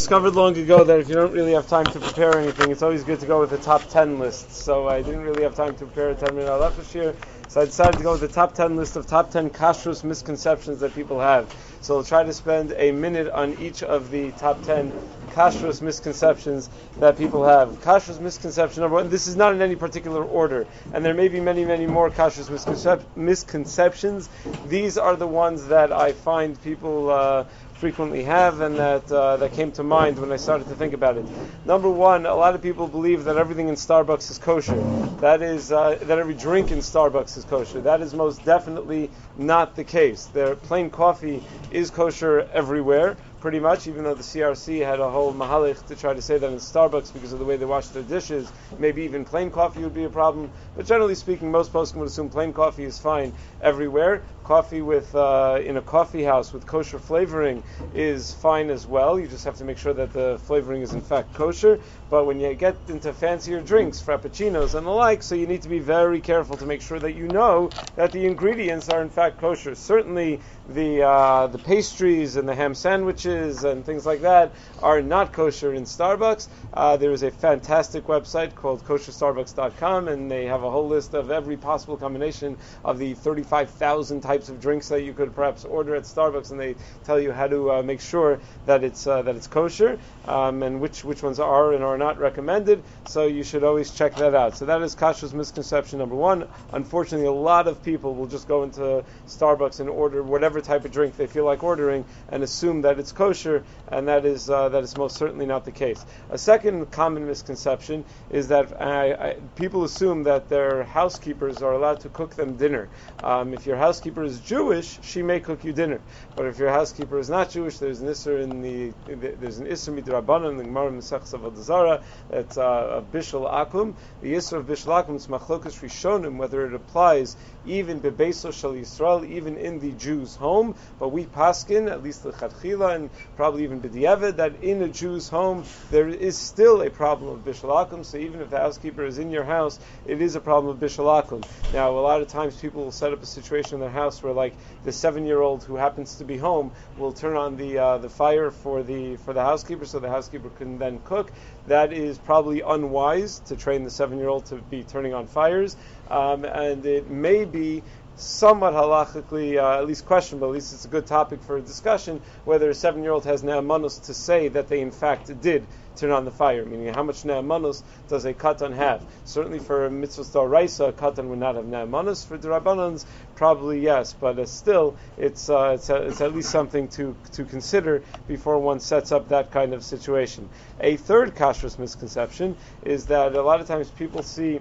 discovered long ago that if you don't really have time to prepare anything, it's always good to go with the top 10 list. So I didn't really have time to prepare a 10 minute alaf this year. So I decided to go with the top 10 list of top 10 kashrus misconceptions that people have. So I'll try to spend a minute on each of the top 10 kashrus misconceptions that people have. Kashrus misconception number one, this is not in any particular order, and there may be many, many more kashrus misconcep- misconceptions. These are the ones that I find people uh, frequently have and that uh, that came to mind when I started to think about it. Number one, a lot of people believe that everything in Starbucks is kosher. That is uh, that every drink in Starbucks is kosher. That is most definitely not the case. Their plain coffee is kosher everywhere pretty much, even though the CRC had a whole mahalik to try to say that in Starbucks because of the way they wash their dishes, maybe even plain coffee would be a problem. But generally speaking, most poskim would assume plain coffee is fine everywhere. Coffee with uh, in a coffee house with kosher flavoring is fine as well. You just have to make sure that the flavoring is in fact kosher. But when you get into fancier drinks, frappuccinos and the like, so you need to be very careful to make sure that you know that the ingredients are in fact kosher. Certainly, the uh, the pastries and the ham sandwiches and things like that are not kosher in Starbucks. Uh, there is a fantastic website called kosherstarbucks.com, and they have a whole list of every possible combination of the 35,000 types of drinks that you could perhaps order at Starbucks, and they tell you how to uh, make sure that it's uh, that it's kosher um, and which which ones are and are not recommended. So you should always check that out. So that is kashrus misconception number one. Unfortunately, a lot of people will just go into Starbucks and order whatever type of drink they feel like ordering and assume that it's kosher, and that is uh, that is most certainly not the case. A second common misconception is that I, I, people assume that their housekeepers are allowed to cook them dinner. Um, if your housekeeper is Jewish, she may cook you dinner, but if your housekeeper is not Jewish, there's an isser in the there's an isser midrabanan in the Gemara Masech Avodah It's uh, of bishul akum. The isser of bishul akum is machlokas rishonim whether it applies even bebeso shal Yisrael, even in the Jew's home. But we paskin, at least the chadchila, and probably even b'diavad, that in a Jew's home there is still a problem of bishul akum. So even if the housekeeper is in your house, it is a problem of bishul akum. Now, a lot of times people will set up a situation in their house where, like, the seven-year-old who happens to be home will turn on the uh, the fire for the for the housekeeper, so the housekeeper can then cook. That is probably unwise to train the seven-year-old to be turning on fires, um, and it may be somewhat halachically, uh, at least questionable, at least it's a good topic for a discussion, whether a seven year old has now ne'amanus to say that they in fact did turn on the fire, meaning how much ne'amanus does a katan have? Certainly for a mitzvah raisa, a katan would not have ne'amanus. For drabanans, probably yes, but uh, still, it's, uh, it's, a, it's, at least something to, to consider before one sets up that kind of situation. A third kashrus misconception is that a lot of times people see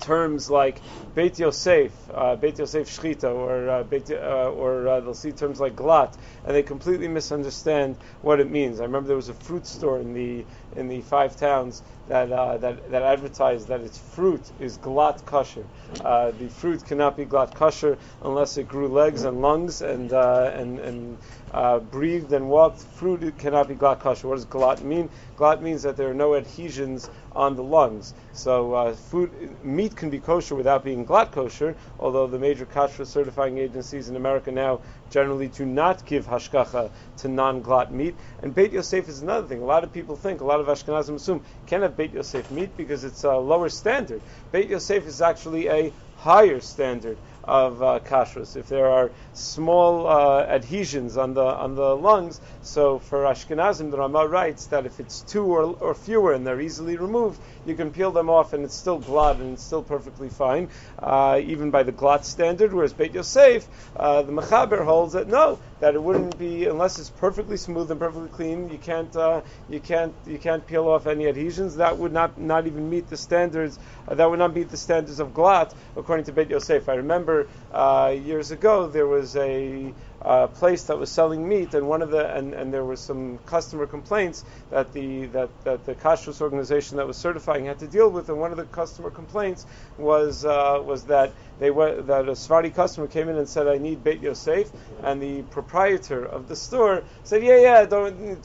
terms like Beit Yosef, uh, Beit Yosef Shchita, or uh, Beit, uh, or uh, they'll see terms like Glat, and they completely misunderstand what it means. I remember there was a fruit store in the in the five towns that uh, that that advertised that its fruit is Glat kosher. Uh, the fruit cannot be Glat kosher unless it grew legs and lungs and and and breathed and walked. Fruit cannot be Glat kosher. What does Glat mean? Glat means that there are no adhesions on the lungs. So uh, food meat can be kosher without being glat kosher, although the major kosher certifying agencies in America now generally do not give hashgacha to non-glat meat. And Beit Yosef is another thing. A lot of people think, a lot of Ashkenazim assume, can't have Beit Yosef meat because it's a lower standard. Beit Yosef is actually a higher standard of uh, kashrus. If there are small uh, adhesions on the on the lungs, so for Ashkenazim, the Rama writes that if it's two or, or fewer and they're easily removed, you can peel them off and it's still glat and it's still perfectly fine, uh, even by the glat standard. Whereas Beit Yosef, uh, the Mechaber holds that no, that it wouldn't be unless it's perfectly smooth and perfectly clean. You can't uh, you can't you can't peel off any adhesions. That would not not even meet the standards. Uh, that would not meet the standards of glat according to Beit Yosef. I remember uh, years ago there was a uh, place that was selling meat, and one of the and, and there was some customer complaints that the that, that the kashrus organization that was certifying had to deal with, and one of the customer complaints was uh, was that they were that a Sephardi customer came in and said, "I need Beit Yosef," and the proprietor of the store said, "Yeah, yeah." Don't,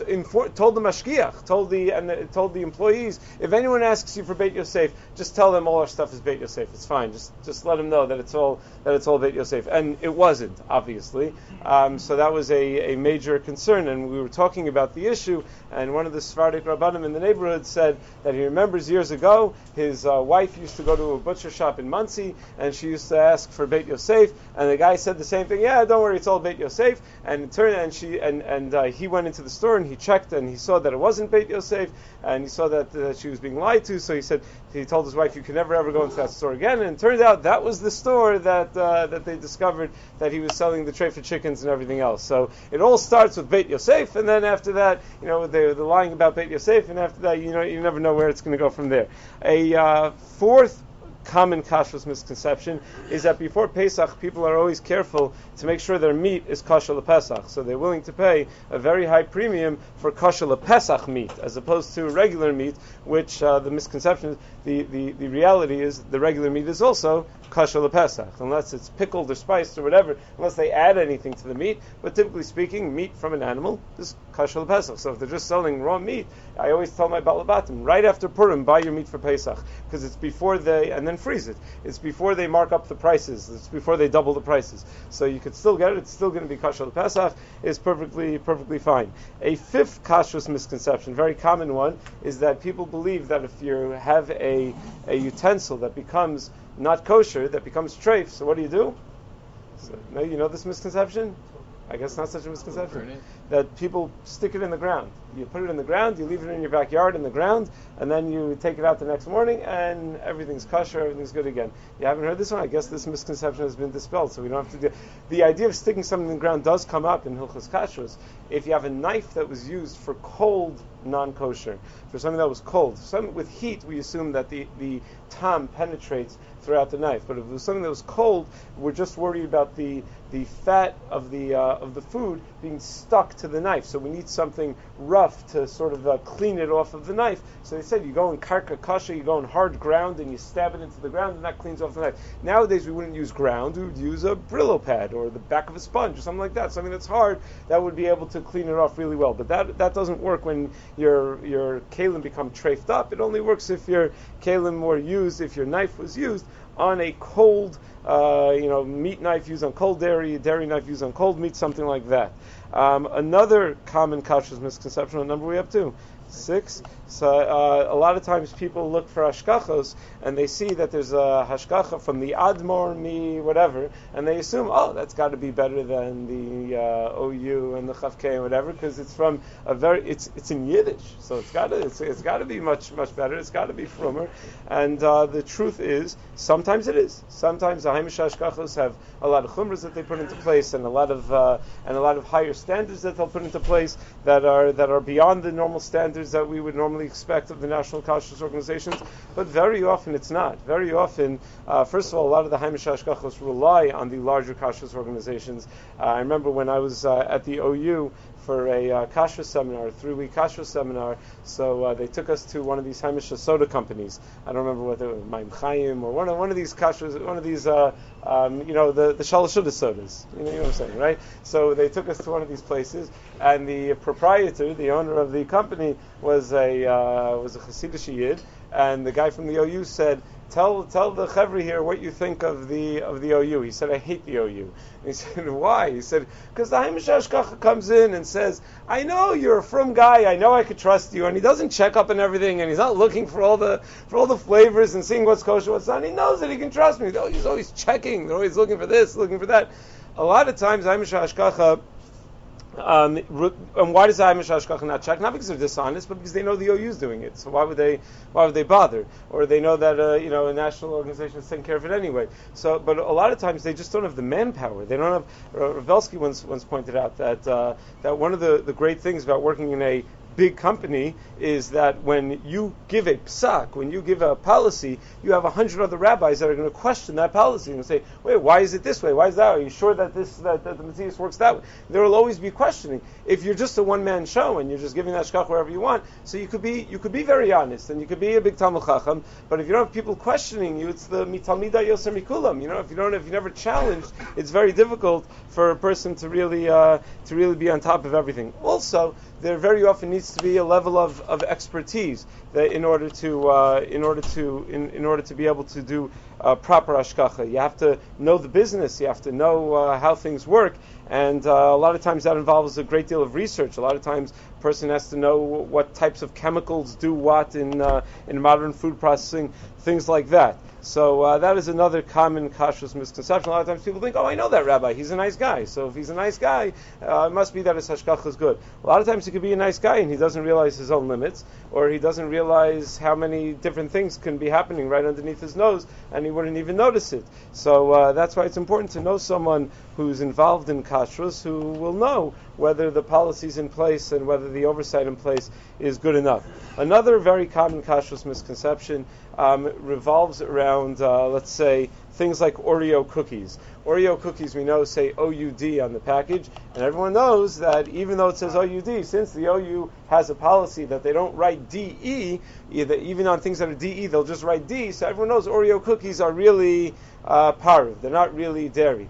told the mashgiach, told the and told the employees, if anyone asks you for Beit Yosef, just tell them all our stuff is Beit Yosef. It's fine. Just just let them know that it's all that it's all Beit Yosef, and it wasn't obviously. Um, so that was a, a major concern, and we were talking about the issue. And one of the Sephardic rabbanim in the neighborhood said that he remembers years ago his uh, wife used to go to a butcher shop in Monsey, and she used to ask for Beit Yosef, and the guy said the same thing. Yeah, don't worry, it's all Beit Yosef. And it turned, and she and and uh, he went into the store and he checked, and he saw that it wasn't Beit Yosef, and he saw that uh, she was being lied to. So he said he told his wife, "You can never ever go into that store again." And it turned out that was the store that uh, that they discovered that he was selling the treif and everything else. So it all starts with Beit Yosef, and then after that, you know, they're, they're lying about Beit Yosef, and after that, you know, you never know where it's going to go from there. A uh, fourth common kashrus misconception is that before Pesach, people are always careful to make sure their meat is kosher Pesach. So they're willing to pay a very high premium for kosher Pesach meat, as opposed to regular meat, which uh, the misconception is, the, the, the reality is the regular meat is also kosher Pesach, unless it's pickled or spiced or whatever, unless they add anything to the meat. But typically speaking, meat from an animal is kosher Pesach. So if they're just selling raw meat, I always tell my balabatim, right after Purim, buy your meat for Pesach, because it's before they, and then freeze it. It's before they mark up the prices. It's before they double the prices. So you could still get it. It's still going to be kosher Pesach. It's perfectly, perfectly fine. A fifth kashrus misconception, very common one, is that people believe that if you have a, a utensil that becomes not kosher, that becomes treif, so what do you do? So, no, you know this misconception? I guess not such a misconception. That people stick it in the ground. You put it in the ground, you leave it in your backyard in the ground, and then you take it out the next morning, and everything's kosher, everything's good again. You haven't heard this one? I guess this misconception has been dispelled, so we don't have to do. The idea of sticking something in the ground does come up in Hilchas Kashrus. If you have a knife that was used for cold non-kosher, for something that was cold, some with heat, we assume that the the tam penetrates throughout the knife. But if it was something that was cold, we're just worried about the the fat of the uh, of the food being stuck to the knife. So we need something rough to sort of uh, clean it off of the knife. So they said you go in karka kasha, you go in hard ground, and you stab it into the ground, and that cleans off the knife. Nowadays we wouldn't use ground; we would use a Brillo pad or the back of a sponge or something like that. Something that's hard that would be able to clean it off really well. But that that doesn't work when your your kalim become trafed up. It only works if your kalim were used, if your knife was used on a cold, uh, you know, meat knife used on cold dairy, dairy knife used on cold meat, something like that. Um, another common kashrus misconception, what number we up to? Six. So uh, a lot of times people look for hashkachos and they see that there's a hashkacha from the Admor me whatever, and they assume, oh, that's got to be better than the uh, OU and the Kof-K and whatever because it's from a very it's it's in Yiddish, so it's got to it's, it's got to be much much better. It's got to be frumer, and uh, the truth is sometimes it is. Sometimes the Haimish hashkachos have a lot of chumras that they put into place and a lot of uh, and a lot of higher standards that they'll put into place that are that are beyond the normal standards that we would normally normally expect of the national kashrus organizations, but very often it's not. Very often, uh, first of all, a lot of the Haimish Hashkachos rely on the larger kashrus organizations. Uh, I remember when I was uh, at the OU, for a uh, seminar, a three-week kasha seminar. So uh, they took us to one of these Heimish soda companies. I don't remember whether it was Mayim Chaim or one of one of these kashas, one of these, uh, um, you know, the the Shalashuda sodas. You know, you know, what I'm saying, right? So they took us to one of these places, and the proprietor, the owner of the company, was a uh, was a Hasidic Yid, and the guy from the OU said tell tell the chevri here what you think of the of the OU. He said, I hate the OU. And he said, why? He said, because the Haimish Ashkacha comes in and says, I know you're a frum guy. I know I could trust you. And he doesn't check up on everything, and he's not looking for all the for all the flavors and seeing what's kosher, what's not. He knows that he can trust me. He's always checking. They're always looking for this, looking for that. A lot of times, Haimish Ashkacha um, and why does Haimish Hashkacha not check? Not because they're dishonest, but because they know the OU is doing it. So why would they? Why would they bother? Or they know that uh, you know a national organization is taking care of it anyway. So, but a lot of times they just don't have the manpower. They don't have. Uh, Rav Belsky once once pointed out that uh, that one of the, the great things about working in a big company is that when you give a psak, when you give a policy, you have a hundred other rabbis that are going to question that policy and say, "Wait, why is it this way? Why is that? Are you sure that this that, that the metzius works that way?" There will always be questioning. If you're just a one man show and you're just giving that shkach wherever you want, so you could be you could be very honest and you could be a big talmud chacham, but if you don't have people questioning you, it's the mitalmida yoser mikulam. You know, if you don't if you never challenged, it's very difficult for a person to really uh, to really be on top of everything. Also, there very often needs to be a level of, of expertise that in order to uh, in order to in, in order to be able to do uh, proper hashkacha. You have to know the business. You have to know uh, how things work. And uh, a lot of times that involves a great deal of research. A lot of times a person has to know what types of chemicals do what in, uh, in modern food processing, things like that. So uh, that is another common kashrus misconception. A lot of times people think, oh, I know that rabbi. He's a nice guy. So if he's a nice guy, uh, it must be that his hashkacha is good. A lot of times he could be a nice guy and he doesn't realize his own limits, or he doesn't realize how many different things can be happening right underneath his nose, and he wouldn't even notice it. So uh, that's why it's important to know someone who's involved in kashrus who will know whether the policies in place and whether the oversight in place is good enough. Another very common kashrus misconception um, revolves around, uh, let's say, things like Oreo cookies. Oreo cookies, we know, say OUD on the package, and everyone knows that even though it says OUD, since the OU has a policy that they don't write DE, even on things that are DE, they'll just write D, so everyone knows Oreo cookies are really uh, parv, they're not really dairy.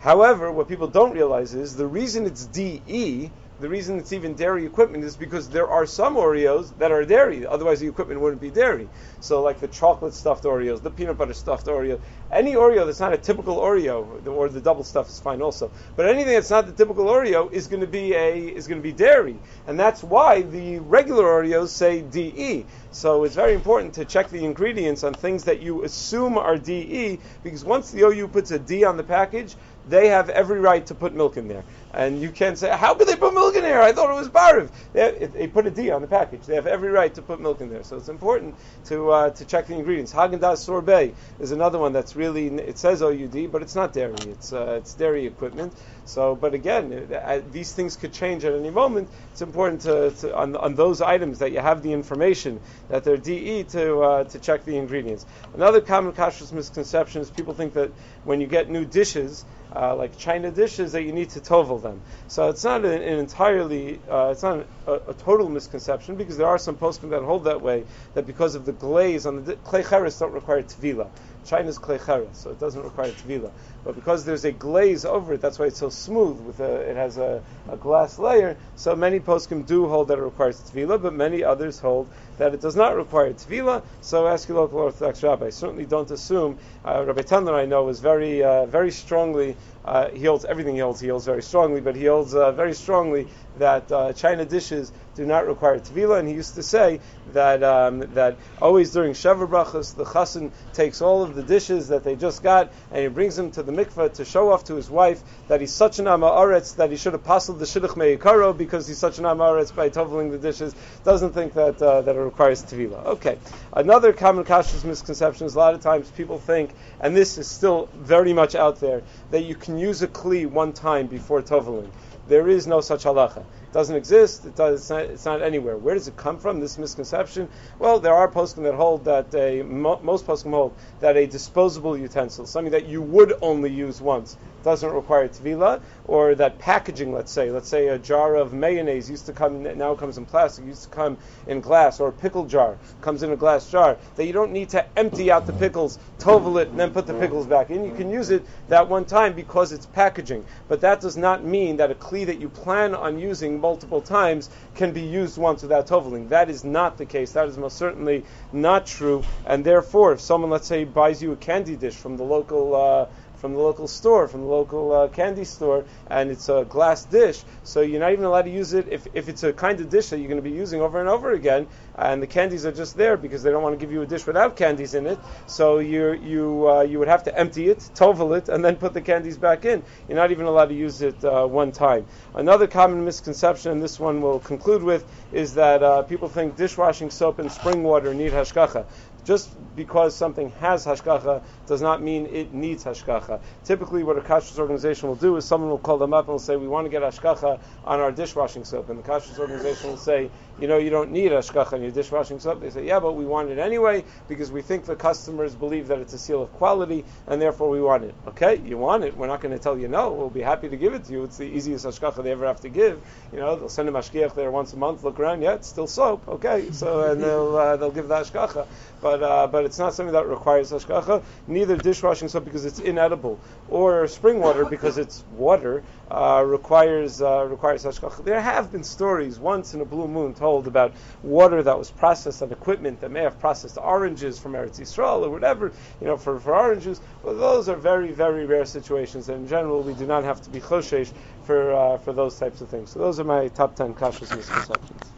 However, what people don't realize is the reason it's DE the reason it's even dairy equipment is because there are some Oreos that are dairy. Otherwise, the equipment wouldn't be dairy. So, like the chocolate stuffed Oreos, the peanut butter stuffed Oreo, any Oreo that's not a typical Oreo, or the double stuff is fine also. But anything that's not the typical Oreo is going to be a is going to be dairy, and that's why the regular Oreos say DE. So it's very important to check the ingredients on things that you assume are DE, because once the OU puts a D on the package, they have every right to put milk in there. And you can't say, how could they put milk in there? I thought it was bariv. They, they, put a D on the package. They have every right to put milk in there. So it's important to uh, to check the ingredients. Haagen Dazs sorbet is another one that's really it says OUD, but it's not dairy. It's uh, it's dairy equipment. So, but again, uh, these things could change at any moment. It's important to, to on, on, those items that you have the information that they're DE to uh, to check the ingredients. Another common kashrus misconception is people think that when you get new dishes uh, like china dishes that you need to tovel them. So it's not an, an entirely, uh, it's not a, a, total misconception because there are some poskim that hold that way that because of the glaze on the clay cheres don't require tvila. China's clay cheres, so it doesn't require tvila. But because there's a glaze over it, that's why it's so smooth. With a, it has a, a glass layer. So many poskim do hold that it requires tvila, but many others hold that it does not require tvila. So ask your local Orthodox rabbi. Certainly don't assume. Uh, rabbi Tendler, I know, is very, uh, very strongly uh, he holds everything he holds. He holds very strongly, but he holds uh, very strongly that uh, china dishes do not require tevila, and he used to say that um, that always during Sheva brachas, the chassan takes all of the dishes that they just got and he brings them to the mikveh to show off to his wife that he's such an amaretz that he should have passed the shidduch meikaro because he's such an amaretz by toveling the dishes. Doesn't think that uh, that it requires tevila. Okay, another common kashrus misconception is a lot of times people think, and this is still very much out there, that you can use a kli one time before toveling. There is no such halacha. It doesn't exist. It does, it's, not, it's not anywhere. Where does it come from? This misconception. Well, there are poskim that hold that a mo, most poskim hold that a disposable utensil, something that you would only use once, doesn't require tvila, or that packaging, let's say, let's say a jar of mayonnaise used to come now comes in plastic, used to come in glass, or a pickle jar comes in a glass jar, that you don't need to empty out the pickles, tovel it, and then put the pickles back in. You can use it that one time because it's packaging, but that does not mean that a kli that you plan on using multiple times can be used once without toveling. That is not the case. That is most certainly not true. And therefore, if someone, let's say, buys you a candy dish from the local uh, from the local store, from the local uh, candy store, and it's a glass dish. So you're not even allowed to use it if, if it's a kind of dish that you're going to be using over and over again, and the candies are just there because they don't want to give you a dish without candies in it. So you you uh, you would have to empty it, tovel it, and then put the candies back in. You're not even allowed to use it uh, one time. Another common misconception, and this one we'll conclude with, is that uh, people think dishwashing soap and spring water need hashkacha. Just because something has hashgacha does not mean it needs hashgacha. Typically, what a kashrus organization will do is someone will call them up and will say, "We want to get hashgacha on our dishwashing soap," and the kashrus organization will say, "You know, you don't need hashgacha on your dishwashing soap." They say, "Yeah, but we want it anyway because we think the customers believe that it's a seal of quality, and therefore we want it." Okay, you want it. We're not going to tell you no. We'll be happy to give it to you. It's the easiest hashgacha they ever have to give. You know, they'll send a mashgiach there once a month, look around. Yeah, it's still soap. Okay, so and they'll uh, they'll give the hashgacha, but but uh, but it's not something that requires hashgacha. Neither dishwashing soap because it's inedible, or spring water because it's water uh, requires uh, requires hashgacha. There have been stories once in a blue moon told about water that was processed on equipment that may have processed oranges from Eretz Yisrael or whatever, you know, for, for oranges. Well, those are very very rare situations, and in general we do not have to be choshesh for uh, for those types of things. So those are my top ten kashrus misconceptions.